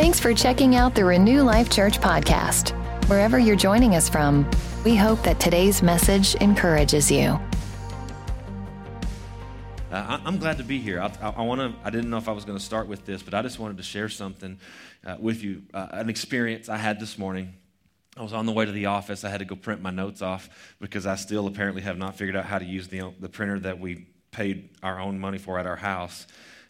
Thanks for checking out the Renew Life Church podcast. Wherever you're joining us from, we hope that today's message encourages you. Uh, I, am glad to be here. I, I, I want to. I didn't know if I was going to start with this, but I just wanted to share something uh, with you. Uh, an experience I had this morning. I was on the way to the office. I had to go print my notes off because I still apparently have not figured out how to use the the printer that we paid our own money for at our house.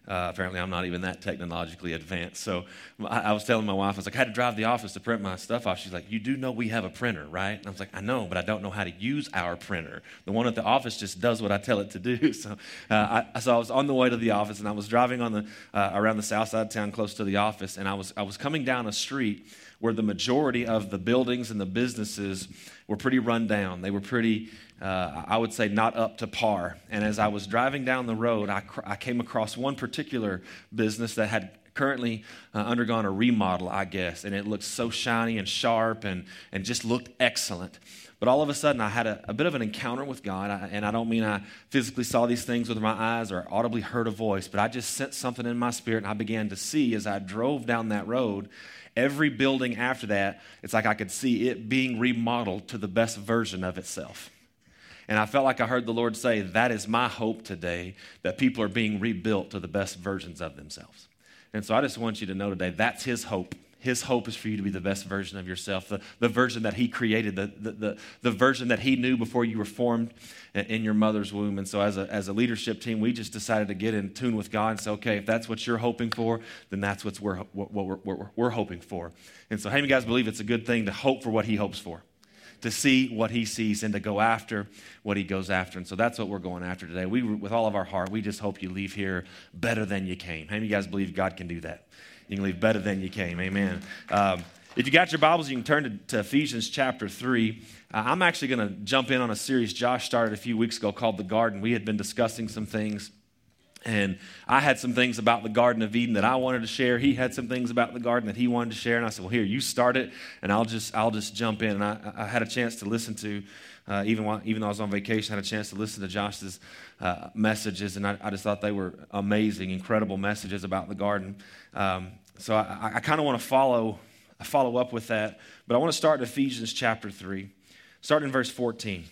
Uh, apparently, I'm not even that technologically advanced. So I, I, was telling my wife, I was like, I had to drive the office to print my stuff off. She's like, You do know we have a printer, right? And I was like, I know, but I don't know how to use our printer. The one at the office just does what I tell it to do. So, uh, I, so I was on the way to the office, and I was driving on the, uh, around the south side of town close to the office, and I was, I was coming down a street where the majority of the buildings and the businesses were pretty run down. They were pretty, uh, I would say, not up to par. And as I was driving down the road, I, cr- I came across one particular business that had currently uh, undergone a remodel, I guess, and it looked so shiny and sharp and, and just looked excellent. But all of a sudden, I had a, a bit of an encounter with God. I, and I don't mean I physically saw these things with my eyes or audibly heard a voice, but I just sensed something in my spirit, and I began to see as I drove down that road every building after that, it's like I could see it being remodeled to the best version of itself. And I felt like I heard the Lord say, That is my hope today, that people are being rebuilt to the best versions of themselves. And so I just want you to know today that's His hope his hope is for you to be the best version of yourself, the, the version that He created, the, the, the, the version that He knew before you were formed in your mother's womb. And so, as a, as a leadership team, we just decided to get in tune with God and say, okay, if that's what you're hoping for, then that's what's we're, what, we're, what we're hoping for. And so, how many guys believe it's a good thing to hope for what He hopes for? To see what he sees and to go after what he goes after. And so that's what we're going after today. We, with all of our heart, we just hope you leave here better than you came. How many of you guys believe God can do that? You can leave better than you came. Amen. Um, if you got your Bibles, you can turn to, to Ephesians chapter 3. Uh, I'm actually going to jump in on a series Josh started a few weeks ago called The Garden. We had been discussing some things, and I had some things about the Garden of Eden that I wanted to share. He had some things about the garden that he wanted to share, and I said, "Well, here, you start it, and I'll just I'll just jump in." And I, I had a chance to listen to, uh, even while, even though I was on vacation, I had a chance to listen to Josh's uh, messages, and I, I, just thought they were amazing, incredible messages about the garden. Um, so I, I kind of want to follow, follow up with that, but I want to start in Ephesians chapter 3, starting in verse 14.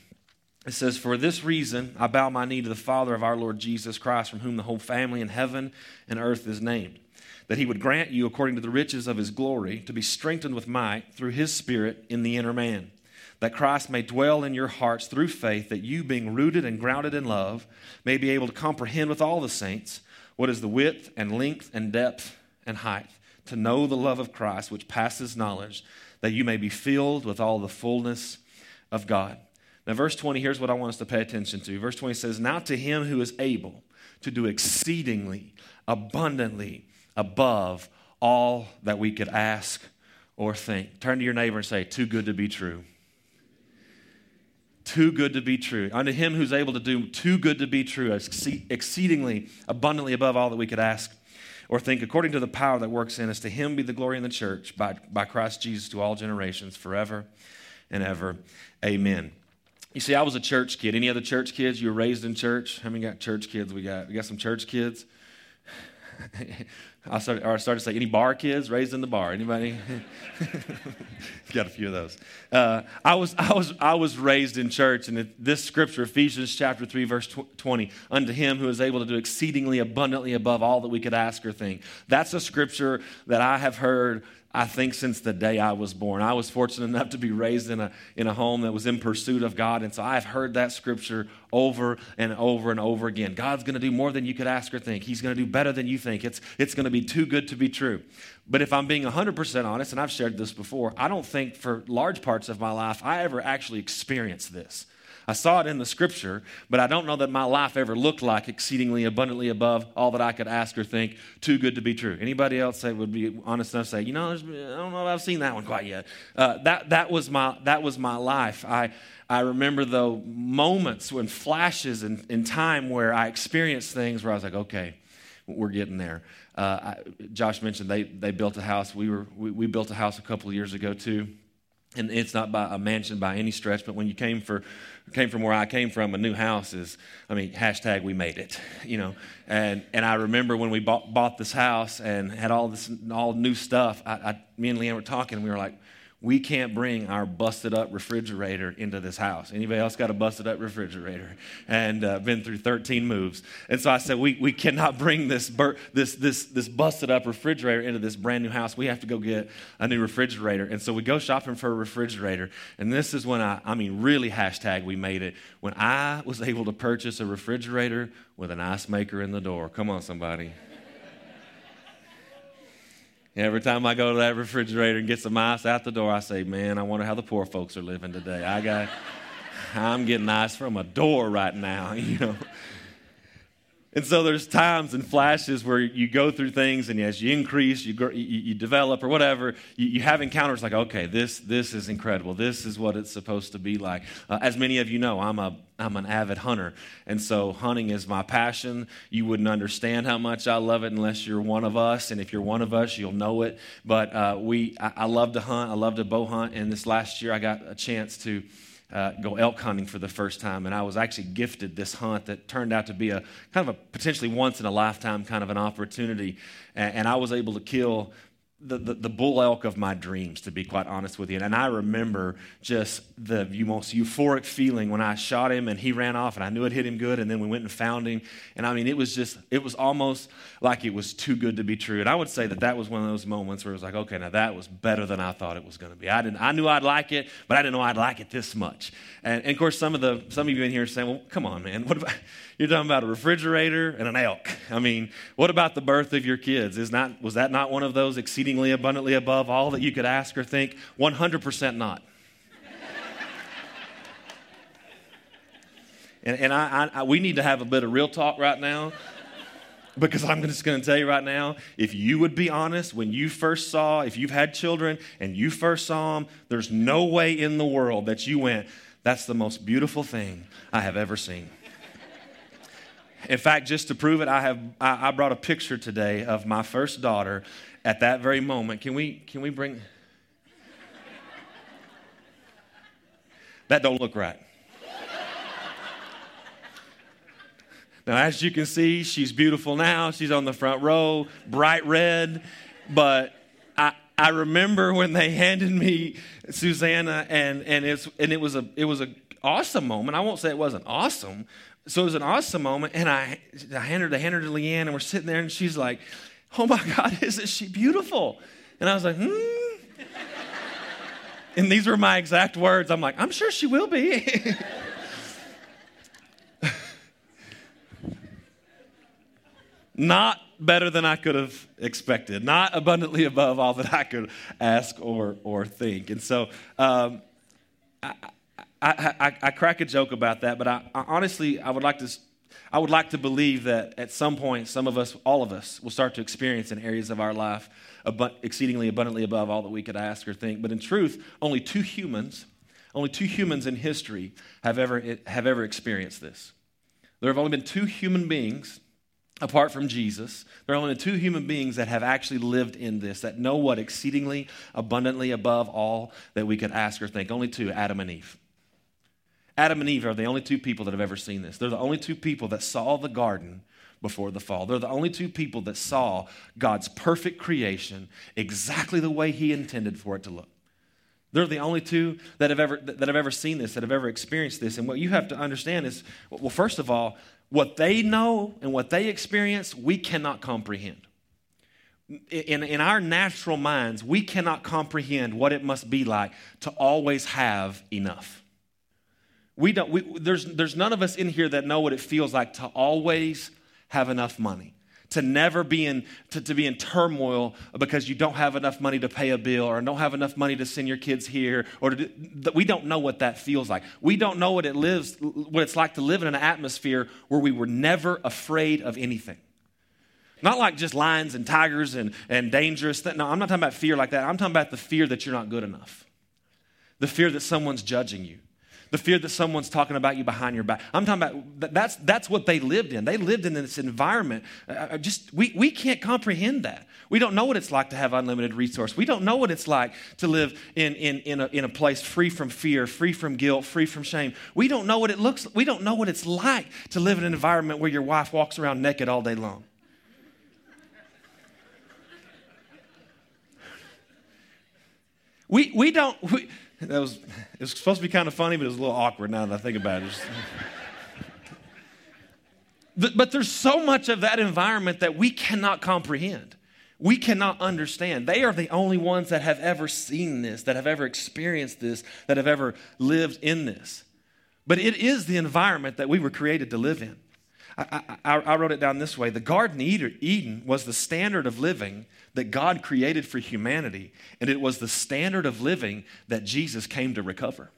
It says, For this reason I bow my knee to the Father of our Lord Jesus Christ, from whom the whole family in heaven and earth is named, that he would grant you, according to the riches of his glory, to be strengthened with might through his Spirit in the inner man, that Christ may dwell in your hearts through faith, that you, being rooted and grounded in love, may be able to comprehend with all the saints what is the width and length and depth and height to know the love of Christ, which passes knowledge, that you may be filled with all the fullness of God. Now, verse 20, here's what I want us to pay attention to. Verse 20 says, Now to him who is able to do exceedingly, abundantly, above all that we could ask or think. Turn to your neighbor and say, Too good to be true. Too good to be true. Unto him who's able to do too good to be true, exceedingly, abundantly above all that we could ask or think according to the power that works in us. To him be the glory in the church by, by Christ Jesus to all generations, forever and ever. Amen. You see, I was a church kid. Any other church kids? You were raised in church? How many got church kids? We got we got some church kids. I started, I started to say, any bar kids raised in the bar? Anybody? Got a few of those. Uh, I, was, I, was, I was raised in church, and this scripture, Ephesians chapter 3, verse 20, unto him who is able to do exceedingly abundantly above all that we could ask or think. That's a scripture that I have heard I think since the day I was born. I was fortunate enough to be raised in a, in a home that was in pursuit of God. And so I've heard that scripture over and over and over again. God's going to do more than you could ask or think. He's going to do better than you think. It's, it's going to be too good to be true. But if I'm being 100% honest, and I've shared this before, I don't think for large parts of my life I ever actually experienced this. I saw it in the scripture, but I don't know that my life ever looked like exceedingly abundantly above all that I could ask or think, too good to be true. Anybody else say would be honest enough to say, you know, I don't know if I've seen that one quite yet. Uh, that, that, was my, that was my life. I, I remember, though, moments when flashes in, in time where I experienced things where I was like, okay, we're getting there. Uh, I, Josh mentioned they, they built a house. We, were, we, we built a house a couple of years ago, too and it's not by a mansion by any stretch, but when you came for came from where I came from, a new house is, I mean, hashtag we made it, you know. And and I remember when we bought bought this house and had all this all new stuff. I, I me and Leanne were talking, and we were like, we can't bring our busted up refrigerator into this house. Anybody else got a busted up refrigerator and uh, been through 13 moves? And so I said, we, we cannot bring this, bur- this, this, this busted up refrigerator into this brand new house. We have to go get a new refrigerator. And so we go shopping for a refrigerator. And this is when I, I mean, really hashtag we made it. When I was able to purchase a refrigerator with an ice maker in the door. Come on, somebody. Every time I go to that refrigerator and get some ice out the door, I say, Man, I wonder how the poor folks are living today. I got, I'm getting ice from a door right now, you know. And so there's times and flashes where you go through things, and as you increase, you, grow, you, you develop, or whatever, you, you, have encounters like, okay, this, this is incredible. This is what it's supposed to be like. Uh, as many of you know, I'm, a, I'm an avid hunter, and so hunting is my passion. You wouldn't understand how much I love it unless you're one of us, and if you're one of us, you'll know it. But uh, we, I, I love to hunt. I love to bow hunt, and this last year I got a chance to uh, go elk hunting for the first time. And I was actually gifted this hunt that turned out to be a kind of a potentially once in a lifetime kind of an opportunity. And, and I was able to kill the, the, the, bull elk of my dreams, to be quite honest with you. And I remember just the most euphoric feeling when I shot him and he ran off and I knew it hit him good. And then we went and found him. And I mean, it was just, it was almost like it was too good to be true. And I would say that that was one of those moments where it was like, okay, now that was better than I thought it was going to be. I, didn't, I knew I'd like it, but I didn't know I'd like it this much. And, and of course, some of, the, some of you in here are saying, well, come on, man. What about, you're talking about a refrigerator and an elk. I mean, what about the birth of your kids? Is not, was that not one of those exceedingly abundantly above all that you could ask or think? 100% not. and, and I, I, we need to have a bit of real talk right now because I'm just going to tell you right now if you would be honest, when you first saw, if you've had children and you first saw them, there's no way in the world that you went, that's the most beautiful thing I have ever seen. In fact, just to prove it, I have I, I brought a picture today of my first daughter at that very moment. Can we can we bring that don't look right. Now, as you can see, she's beautiful now. She's on the front row, bright red. But I, I remember when they handed me Susanna, and, and, it's, and it was a it was a awesome moment. I won't say it wasn't awesome, so it was an awesome moment. And I, I handed, I handed her to Leanne, and we're sitting there, and she's like, Oh my God, isn't she beautiful? And I was like, Hmm. and these were my exact words. I'm like, I'm sure she will be. Not better than I could have expected, not abundantly above all that I could ask or, or think. And so um, I, I, I, I, crack a joke about that, but I, I, honestly, I would like to. I would like to believe that at some point, some of us, all of us, will start to experience in areas of our life exceedingly abundantly above all that we could ask or think. But in truth, only two humans, only two humans in history have ever, have ever experienced this. There have only been two human beings apart from Jesus. There are only two human beings that have actually lived in this, that know what exceedingly abundantly above all that we could ask or think. Only two Adam and Eve. Adam and Eve are the only two people that have ever seen this. They're the only two people that saw the garden before the fall. They're the only two people that saw God's perfect creation exactly the way He intended for it to look. They're the only two that have ever that have ever seen this, that have ever experienced this. And what you have to understand is, well, first of all, what they know and what they experience, we cannot comprehend. In, in our natural minds, we cannot comprehend what it must be like to always have enough. We don't, we, there's, there's none of us in here that know what it feels like to always have enough money to never be in to, to, be in turmoil because you don't have enough money to pay a bill or don't have enough money to send your kids here or we don't know what that feels like. We don't know what it lives what it's like to live in an atmosphere where we were never afraid of anything. Not like just lions and tigers and, and dangerous no i'm not talking about fear like that. I'm talking about the fear that you're not good enough. The fear that someone's judging you the fear that someone's talking about you behind your back. I'm talking about that's, that's what they lived in. They lived in this environment. Uh, uh, just we, we can't comprehend that. We don't know what it's like to have unlimited resource. We don't know what it's like to live in, in, in, a, in a place free from fear, free from guilt, free from shame. We don't know what it looks we don't know what it's like to live in an environment where your wife walks around naked all day long. We, we don't, that was, it was supposed to be kind of funny, but it was a little awkward now that I think about it. but, but there's so much of that environment that we cannot comprehend. We cannot understand. They are the only ones that have ever seen this, that have ever experienced this, that have ever lived in this. But it is the environment that we were created to live in. I, I, I wrote it down this way The Garden Eden was the standard of living that God created for humanity, and it was the standard of living that Jesus came to recover.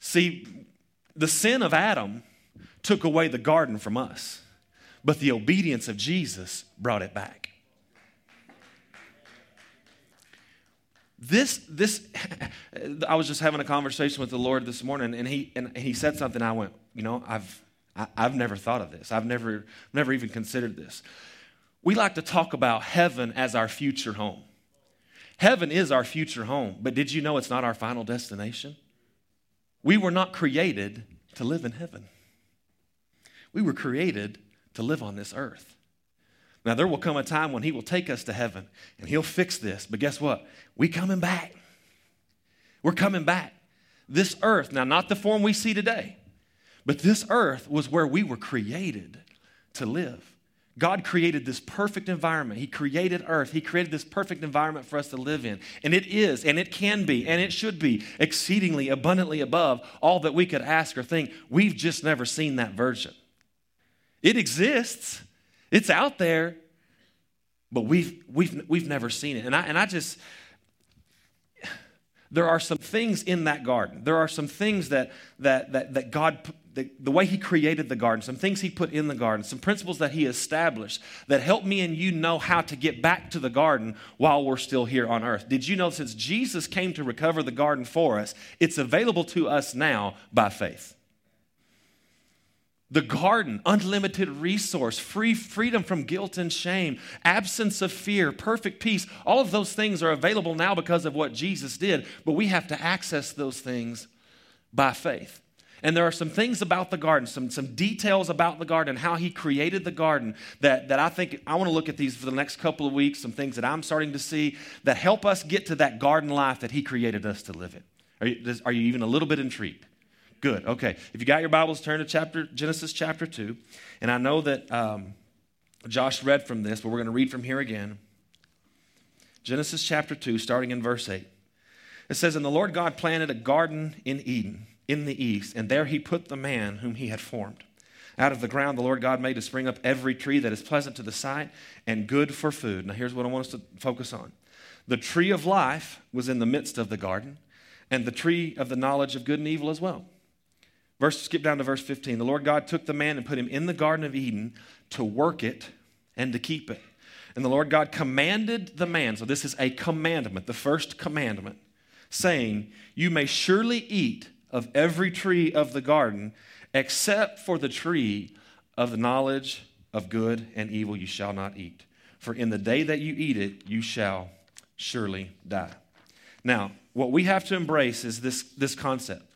See, the sin of Adam took away the garden from us, but the obedience of Jesus brought it back. This, this, I was just having a conversation with the Lord this morning, and he, and he said something. I went, you know, I've, I, have i have never thought of this. I've never, never even considered this. We like to talk about heaven as our future home. Heaven is our future home, but did you know it's not our final destination? We were not created to live in heaven. We were created to live on this earth. Now, there will come a time when He will take us to heaven and He'll fix this. But guess what? We coming back. We're coming back. This earth, now not the form we see today, but this earth was where we were created to live. God created this perfect environment. He created earth. He created this perfect environment for us to live in. And it is, and it can be, and it should be exceedingly abundantly above all that we could ask or think. We've just never seen that version. It exists, it's out there, but we've, we've, we've never seen it. And I, and I just, there are some things in that garden. There are some things that, that, that, that God, the, the way He created the garden, some things He put in the garden, some principles that He established that help me and you know how to get back to the garden while we're still here on earth. Did you know since Jesus came to recover the garden for us, it's available to us now by faith? The garden, unlimited resource, free freedom from guilt and shame, absence of fear, perfect peace. All of those things are available now because of what Jesus did, but we have to access those things by faith. And there are some things about the garden, some, some details about the garden, how he created the garden that, that I think I want to look at these for the next couple of weeks, some things that I'm starting to see that help us get to that garden life that he created us to live in. Are you, are you even a little bit intrigued? Good. Okay. If you got your Bibles, turn to chapter Genesis chapter two, and I know that um, Josh read from this, but we're going to read from here again. Genesis chapter two, starting in verse eight. It says, "And the Lord God planted a garden in Eden, in the east, and there He put the man whom He had formed." Out of the ground, the Lord God made to spring up every tree that is pleasant to the sight and good for food. Now, here's what I want us to focus on. The tree of life was in the midst of the garden, and the tree of the knowledge of good and evil as well. Verse, skip down to verse 15. The Lord God took the man and put him in the Garden of Eden to work it and to keep it. And the Lord God commanded the man, so this is a commandment, the first commandment, saying, You may surely eat of every tree of the garden, except for the tree of the knowledge of good and evil you shall not eat. For in the day that you eat it, you shall surely die. Now, what we have to embrace is this, this concept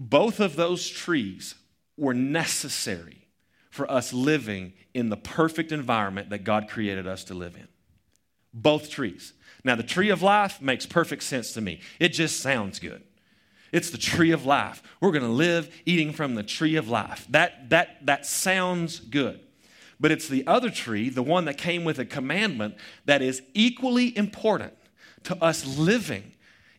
both of those trees were necessary for us living in the perfect environment that God created us to live in. Both trees. Now, the tree of life makes perfect sense to me. It just sounds good. It's the tree of life. We're going to live eating from the tree of life. That, that, that sounds good. But it's the other tree, the one that came with a commandment, that is equally important to us living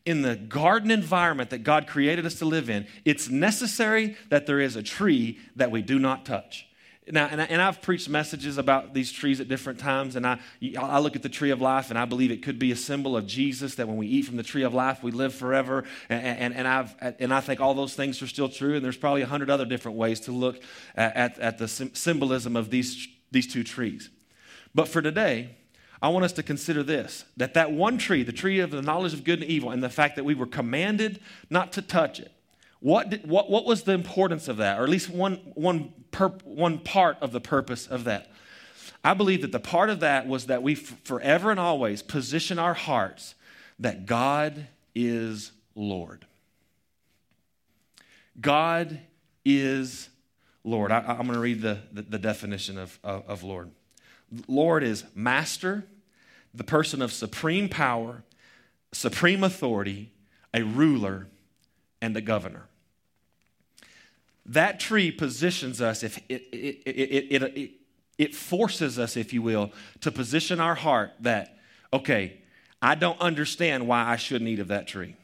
in the garden environment that God created us to live in, it's necessary that there is a tree that we do not touch. Now, and, I, I've preached messages about these trees at different times, and I, I look at the tree of life, and I believe it could be a symbol of Jesus, that when we eat from the tree of life, we live forever. And, and, and, I've, and I think all those things are still true, and there's probably a hundred other different ways to look at, at, at the symbolism of these, these two trees. But for today, I want us to consider this that that one tree, the tree of the knowledge of good and evil, and the fact that we were commanded not to touch it. What, did, what, what was the importance of that, or at least one, one, perp, one part of the purpose of that? I believe that the part of that was that we f- forever and always position our hearts that God is Lord. God is Lord. I, am going to read the, the, the definition of, of, of Lord. Lord is master, the person of supreme power, supreme authority, a ruler, and a governor. That tree positions us, if it, it, it, it, it forces us, if you will, to position our heart that, okay, I don't understand why I shouldn't eat of that tree.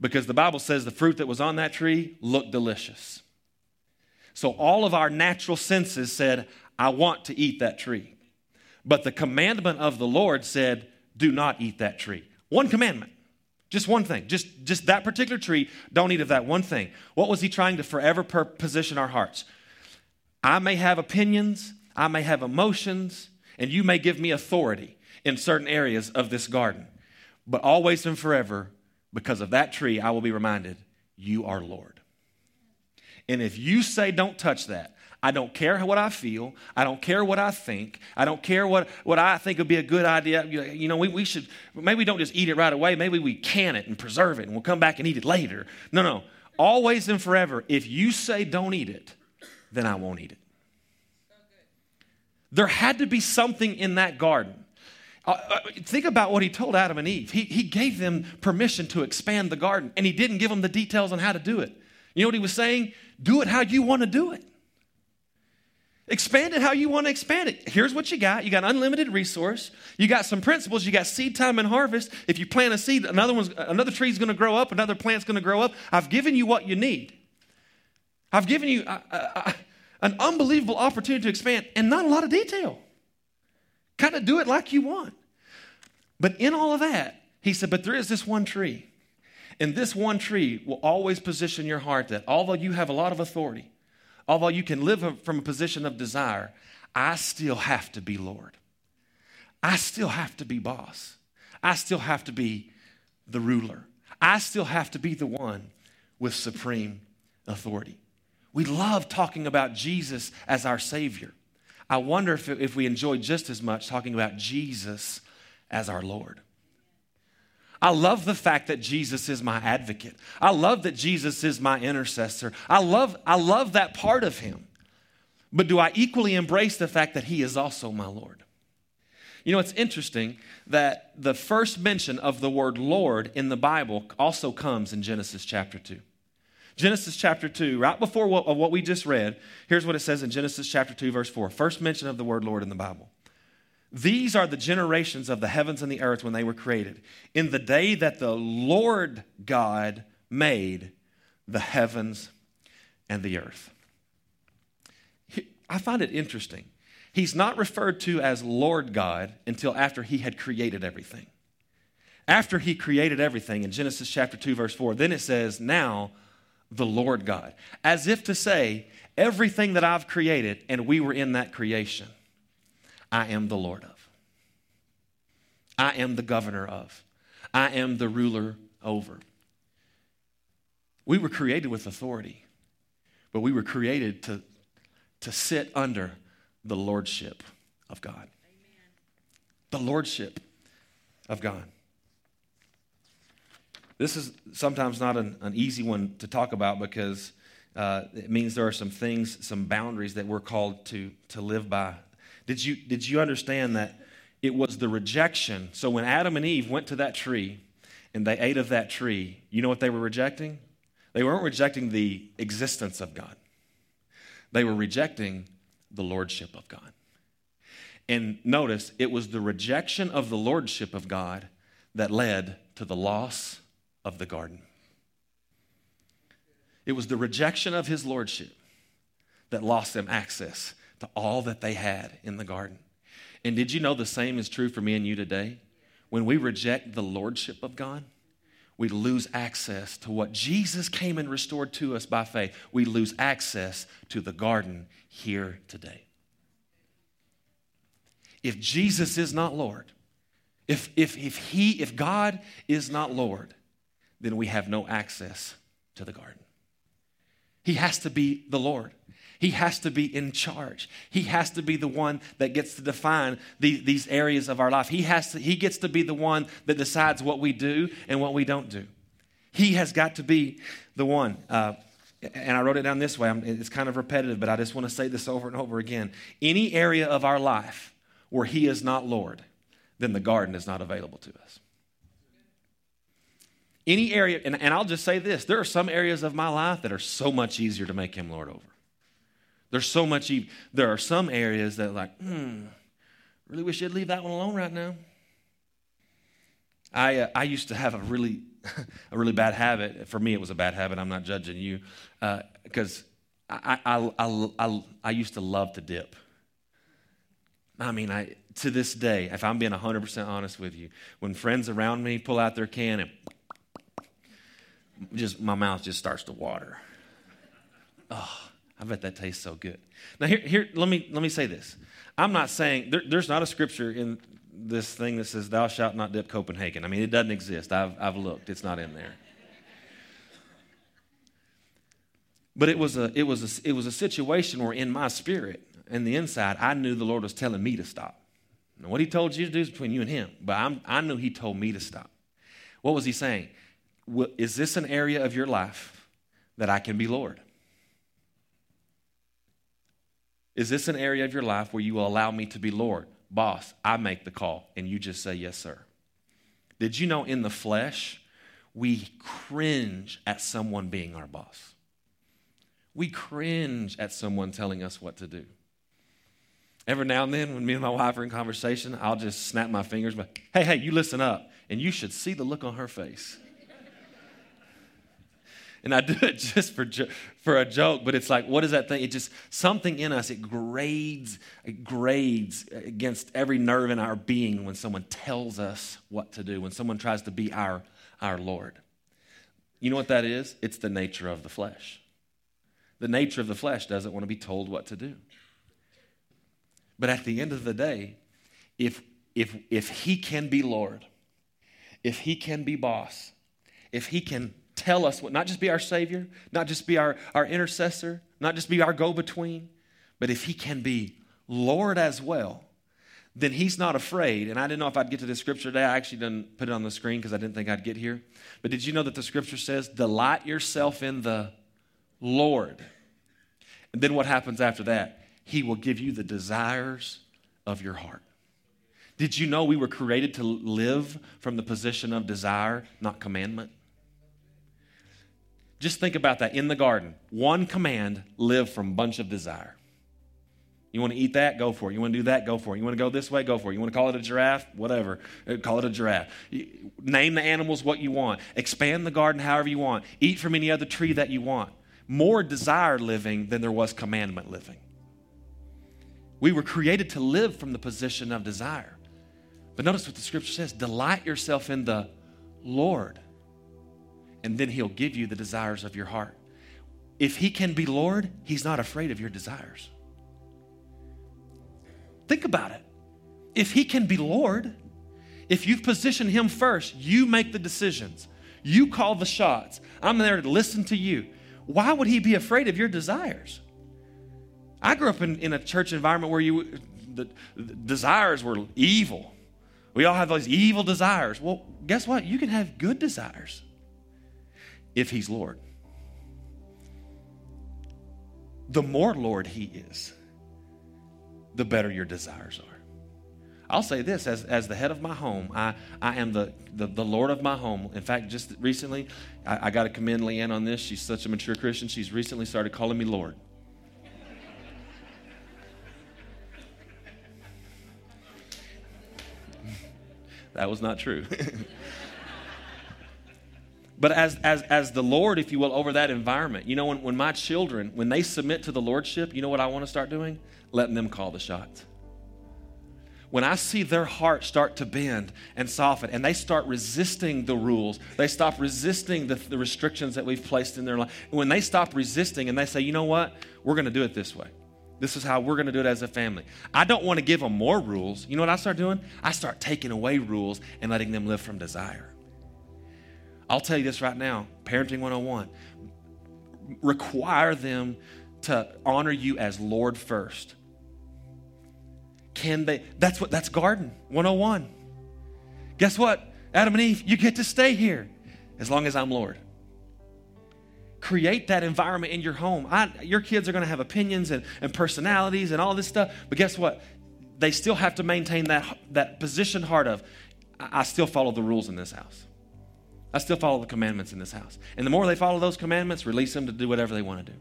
Because the Bible says the fruit that was on that tree looked delicious. So all of our natural senses said, I want to eat that tree. But the commandment of the Lord said, do not eat that tree. One commandment. Just one thing. Just, just that particular tree, don't eat of that one thing. What was he trying to forever per- position our hearts? I may have opinions, I may have emotions, and you may give me authority in certain areas of this garden. But always and forever, because of that tree, I will be reminded, you are Lord. And if you say, don't touch that, I don't care what I feel. I don't care what I think. I don't care what, what I think would be a good idea. You know, we, we should, maybe we don't just eat it right away. Maybe we can it and preserve it and we'll come back and eat it later. No, no. Always and forever, if you say don't eat it, then I won't eat it. There had to be something in that garden. Uh, uh, think about what he told Adam and Eve. He, he gave them permission to expand the garden, and he didn't give them the details on how to do it. You know what he was saying? Do it how you want to do it. Expand it how you want to expand it. Here's what you got. You got unlimited resource. You got some principles. You got seed time and harvest. If you plant a seed, another one's another tree's going to grow up. Another plant's going to grow up. I've given you what you need. I've given you uh, uh, uh, an unbelievable opportunity to expand, and not a lot of detail. Kind of do it like you want. But in all of that, he said, "But there is this one tree." And this one tree will always position your heart that although you have a lot of authority, although you can live from a position of desire, I still have to be Lord. I still have to be boss. I still have to be the ruler. I still have to be the one with supreme authority. We love talking about Jesus as our Savior. I wonder if, if we enjoy just as much talking about Jesus as our Lord. I love the fact that Jesus is my advocate. I love that Jesus is my intercessor. I love, I love that part of him. But do I equally embrace the fact that he is also my Lord? You know, it's interesting that the first mention of the word Lord in the Bible also comes in Genesis chapter 2. Genesis chapter 2, right before what, what we just read, here's what it says in Genesis chapter 2, verse 4. First mention of the word Lord in the Bible. These are the generations of the heavens and the earth when they were created. In the day that the Lord God made the heavens and the earth. I find it interesting. He's not referred to as Lord God until after he had created everything. After he created everything in Genesis chapter 2, verse 4, then it says, Now the Lord God. As if to say, everything that I've created, and we were in that creation I am the Lord of. I am the governor of. I am the ruler over. We were created with authority, but we were created to, to sit under the lordship of God. Amen. The lordship of God. This is sometimes not an, an easy one to talk about because uh, it means there are some things, some boundaries that we're called to, to live by did you, did you understand that it was the rejection? So when Adam and Eve went to that tree and they ate of that tree, you know what they were rejecting? They weren't rejecting the existence of God, they were rejecting the lordship of God. And notice, it was the rejection of the lordship of God that led to the loss of the garden. It was the rejection of his lordship that lost them access to all that they had in the garden. And did you know the same is true for me and you today? When we reject the lordship of God, we lose access to what Jesus came and restored to us by faith. We lose access to the garden here today. if Jesus is not Lord, if, if, if he, if God is not Lord, then we have no access to the garden. He has to be the Lord. He has to be in charge. He has to be the one that gets to define the, these areas of our life. He, has to, he gets to be the one that decides what we do and what we don't do. He has got to be the one. Uh, and I wrote it down this way. it's kind of repetitive, but I just want to say this over and over again. Any area of our life where He is not Lord, then the garden is not available to us. Any area, and, and I'll just say this there are some areas of my life that are so much easier to make Him Lord over. There's so much, e- there are some areas that, like, hmm, really wish you'd leave that one alone right now. I, uh, I used to have a really, a really bad habit. For me, it was a bad habit. I'm not judging you. Because uh, I, I, I, I, I used to love to dip. I mean, I, to this day, if I'm being 100% honest with you, when friends around me pull out their can and just my mouth just starts to water. Oh, I bet that tastes so good. Now, here, here let, me, let me say this. I'm not saying, there, there's not a scripture in this thing that says, Thou shalt not dip Copenhagen. I mean, it doesn't exist. I've, I've looked, it's not in there. But it was, a, it, was a, it was a situation where in my spirit, and the inside, I knew the Lord was telling me to stop. Now, what He told you to do is between you and Him, but I'm, I knew He told me to stop. What was He saying? Is this an area of your life that I can be Lord? Is this an area of your life where you will allow me to be Lord? Boss, I make the call, and you just say, Yes, sir. Did you know in the flesh, we cringe at someone being our boss? We cringe at someone telling us what to do. Every now and then, when me and my wife are in conversation, I'll just snap my fingers, but hey, hey, you listen up. And you should see the look on her face. And I do it just for, for a joke, but it's like, what is that thing? It just, something in us, it grades, it grades against every nerve in our being when someone tells us what to do, when someone tries to be our, our Lord. You know what that is? It's the nature of the flesh. The nature of the flesh doesn't want to be told what to do. But at the end of the day, if, if, if he can be Lord, if he can be boss, if he can tell us what, not just be our Savior, not just be our, our intercessor, not just be our go between, but if he can be Lord as well, then he's not afraid. And I didn't know if I'd get to this scripture today. I actually didn't put it on the screen because I didn't think I'd get here. But did you know that the scripture says, Delight yourself in the Lord? And then what happens after that? He will give you the desires of your heart. Did you know we were created to live from the position of desire, not commandment? Just think about that in the garden. One command live from bunch of desire. You want to eat that? Go for it. You want to do that? Go for it. You want to go this way? Go for it. You want to call it a giraffe? Whatever. Uh, call it a giraffe. Name the animals what you want. Expand the garden however you want. Eat from any other tree that you want. More desire living than there was commandment living. We were created to live from the position of desire. But notice what the scripture says delight yourself in the Lord, and then He'll give you the desires of your heart. If He can be Lord, He's not afraid of your desires. Think about it. If He can be Lord, if you've positioned Him first, you make the decisions, you call the shots. I'm there to listen to you. Why would He be afraid of your desires? I grew up in, in a church environment where you, the, the desires were evil. We all have those evil desires. Well, guess what? You can have good desires if He's Lord. The more Lord He is, the better your desires are. I'll say this as, as the head of my home, I, I am the, the, the Lord of my home. In fact, just recently, I, I got to commend Leanne on this. She's such a mature Christian. She's recently started calling me Lord. That was not true. but as, as, as the Lord, if you will, over that environment, you know, when, when my children, when they submit to the Lordship, you know what I want to start doing? Letting them call the shots. When I see their heart start to bend and soften and they start resisting the rules, they stop resisting the, the restrictions that we've placed in their life. And When they stop resisting and they say, you know what, we're going to do it this way. This is how we're going to do it as a family. I don't want to give them more rules. You know what I start doing? I start taking away rules and letting them live from desire. I'll tell you this right now Parenting 101 require them to honor you as Lord first. Can they? That's what that's garden 101. Guess what? Adam and Eve, you get to stay here as long as I'm Lord create that environment in your home. I, your kids are going to have opinions and, and personalities and all this stuff, but guess what? They still have to maintain that, that position heart of, I, I still follow the rules in this house. I still follow the commandments in this house. And the more they follow those commandments, release them to do whatever they want to do.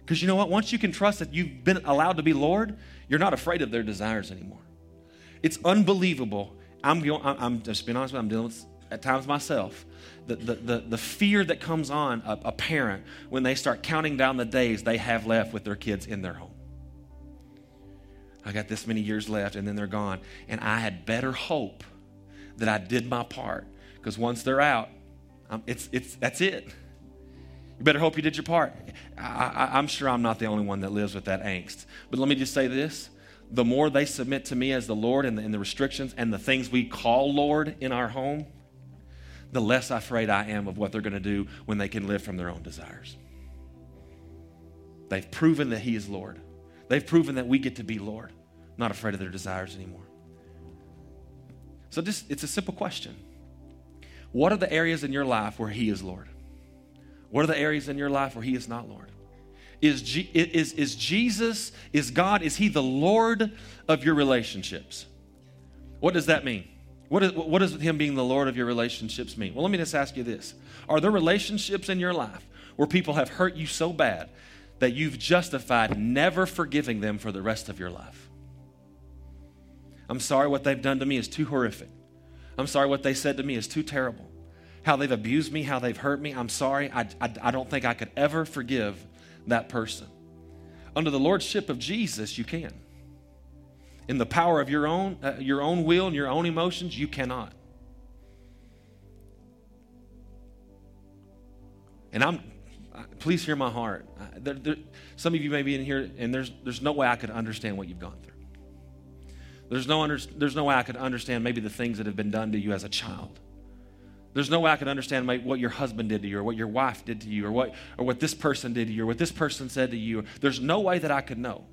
Because you know what? Once you can trust that you've been allowed to be Lord, you're not afraid of their desires anymore. It's unbelievable. I'm, I'm just being honest with you, I'm dealing with at times myself the, the, the, the fear that comes on a, a parent when they start counting down the days they have left with their kids in their home. I got this many years left and then they're gone. And I had better hope that I did my part because once they're out, um, it's, it's, that's it. You better hope you did your part. I, am sure I'm not the only one that lives with that angst. But let me just say this the more they submit to me as the Lord and the, and the restrictions and the things we call Lord in our home, the less afraid I am of what they're going to do when they can live from their own desires. They've proven that He is Lord. They've proven that we get to be Lord, not afraid of their desires anymore. So just it's a simple question. What are the areas in your life where He is Lord? What are the areas in your life where He is not Lord? Is, G, is, is Jesus, is God, is He the Lord of your relationships? What does that mean? What, is, what does Him being the Lord of your relationships mean? Well, let me just ask you this Are there relationships in your life where people have hurt you so bad that you've justified never forgiving them for the rest of your life? I'm sorry what they've done to me is too horrific. I'm sorry what they said to me is too terrible. How they've abused me, how they've hurt me, I'm sorry. I, I, I don't think I could ever forgive that person. Under the lordship of Jesus, you can in the power of your own, uh, your own will and your own emotions, you cannot. And I'm, please hear my heart. There, there, some of you may be in here, and there's, there's no way I could understand what you've gone through. There's no, under, there's no way I could understand maybe the things that have been done to you as a child. There's no way I could understand what your husband did to you, or what your wife did to you, or what, or what this person did to you, or what this person said to you. There's no way that I could know.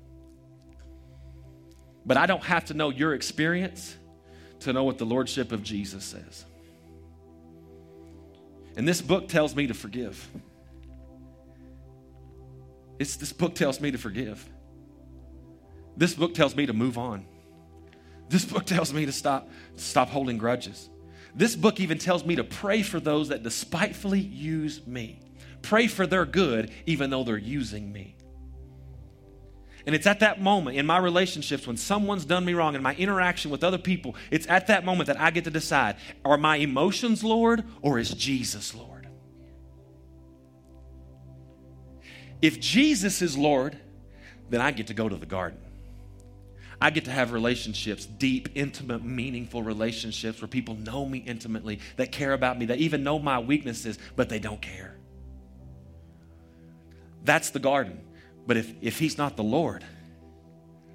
But I don't have to know your experience to know what the Lordship of Jesus says. And this book tells me to forgive. It's, this book tells me to forgive. This book tells me to move on. This book tells me to stop, stop holding grudges. This book even tells me to pray for those that despitefully use me. Pray for their good, even though they're using me. And it's at that moment in my relationships when someone's done me wrong in my interaction with other people, it's at that moment that I get to decide are my emotions Lord or is Jesus Lord? If Jesus is Lord, then I get to go to the garden. I get to have relationships, deep, intimate, meaningful relationships where people know me intimately, that care about me, that even know my weaknesses, but they don't care. That's the garden. But if, if he's not the Lord,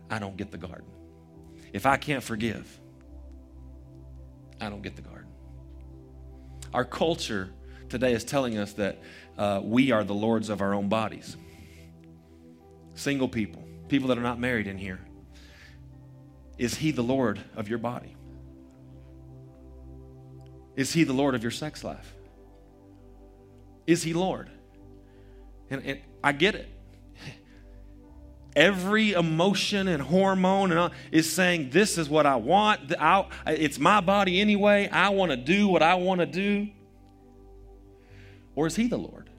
I don't get the garden. If I can't forgive, I don't get the garden. Our culture today is telling us that uh, we are the lords of our own bodies. Single people, people that are not married in here. Is he the Lord of your body? Is he the Lord of your sex life? Is he Lord? And, and I get it every emotion and hormone and all, is saying, This is what I want. I, it's my body anyway. I want to do what I want to do. Or is He the Lord?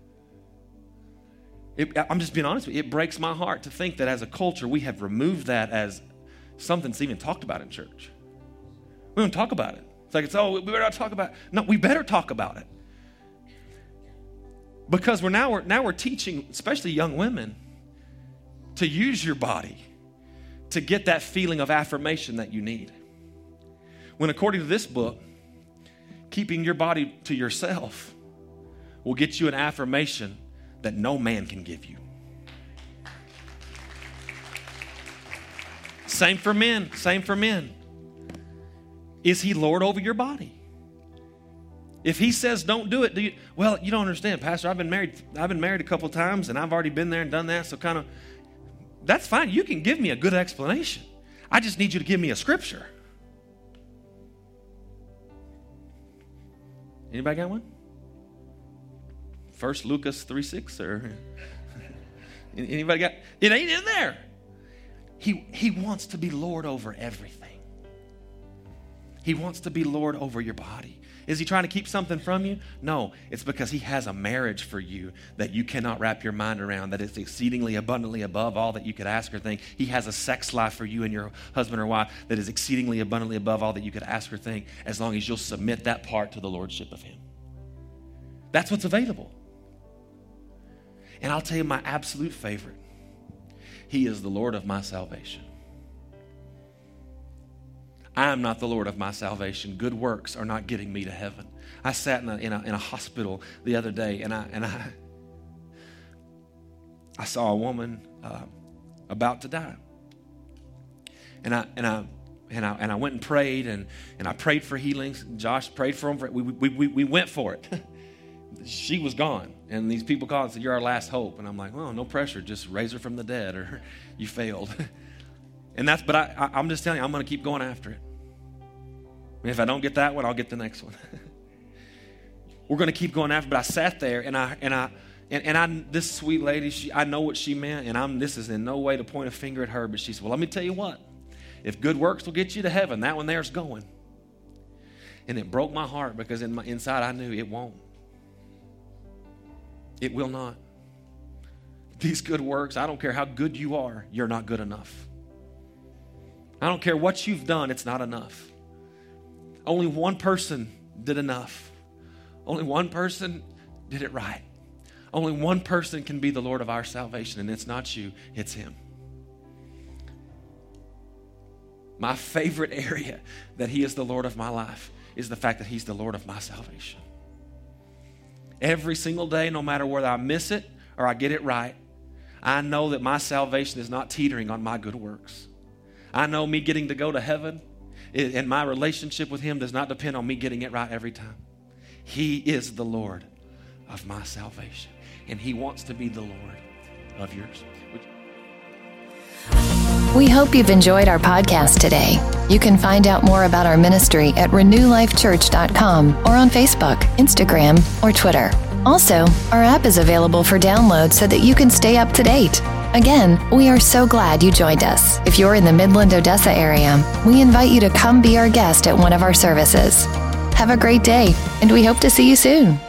It, I'm just being honest with you. It breaks my heart to think that as a culture, we have removed that as something that's even talked about in church. We don't talk about it. It's like, it's, oh, we better not talk about it. No, we better talk about it. Because we're now, we're, now we're teaching, especially young women, to use your body to get that feeling of affirmation that you need. When, according to this book, keeping your body to yourself will get you an affirmation that no man can give you. Same for men. Same for men. Is he Lord over your body? If he says don't do it, do you well, you don't understand, Pastor. I've been married, I've been married a couple times and I've already been there and done that, so kind of that's fine. You can give me a good explanation. I just need you to give me a scripture. Anybody got one? First Lucas 3 6 or anybody got it ain't in there. He he wants to be Lord over everything. He wants to be Lord over your body. Is he trying to keep something from you? No, it's because he has a marriage for you that you cannot wrap your mind around, that is exceedingly abundantly above all that you could ask or think. He has a sex life for you and your husband or wife that is exceedingly abundantly above all that you could ask or think, as long as you'll submit that part to the lordship of him. That's what's available. And I'll tell you my absolute favorite He is the Lord of my salvation. I am not the Lord of my salvation. Good works are not getting me to heaven. I sat in a, in a, in a hospital the other day and I, and I, I saw a woman uh, about to die. And I, and I, and I, and I went and prayed and, and I prayed for healings. Josh prayed for him. We, we, we, we went for it. she was gone. And these people called and said, You're our last hope. And I'm like, Well, no pressure. Just raise her from the dead or you failed. and that's, but I, I, I'm just telling you, I'm going to keep going after it. And if I don't get that one, I'll get the next one. We're going to keep going after. But I sat there and I and I and, and I this sweet lady, she I know what she meant, and I'm this is in no way to point a finger at her, but she said, Well, let me tell you what. If good works will get you to heaven, that one there's going. And it broke my heart because in my inside I knew it won't. It will not. These good works, I don't care how good you are, you're not good enough. I don't care what you've done, it's not enough. Only one person did enough. Only one person did it right. Only one person can be the Lord of our salvation, and it's not you, it's Him. My favorite area that He is the Lord of my life is the fact that He's the Lord of my salvation. Every single day, no matter whether I miss it or I get it right, I know that my salvation is not teetering on my good works. I know me getting to go to heaven and my relationship with Him does not depend on me getting it right every time. He is the Lord of my salvation, and He wants to be the Lord of yours. We hope you've enjoyed our podcast today. You can find out more about our ministry at renewlifechurch.com or on Facebook, Instagram, or Twitter. Also, our app is available for download so that you can stay up to date. Again, we are so glad you joined us. If you're in the Midland, Odessa area, we invite you to come be our guest at one of our services. Have a great day, and we hope to see you soon.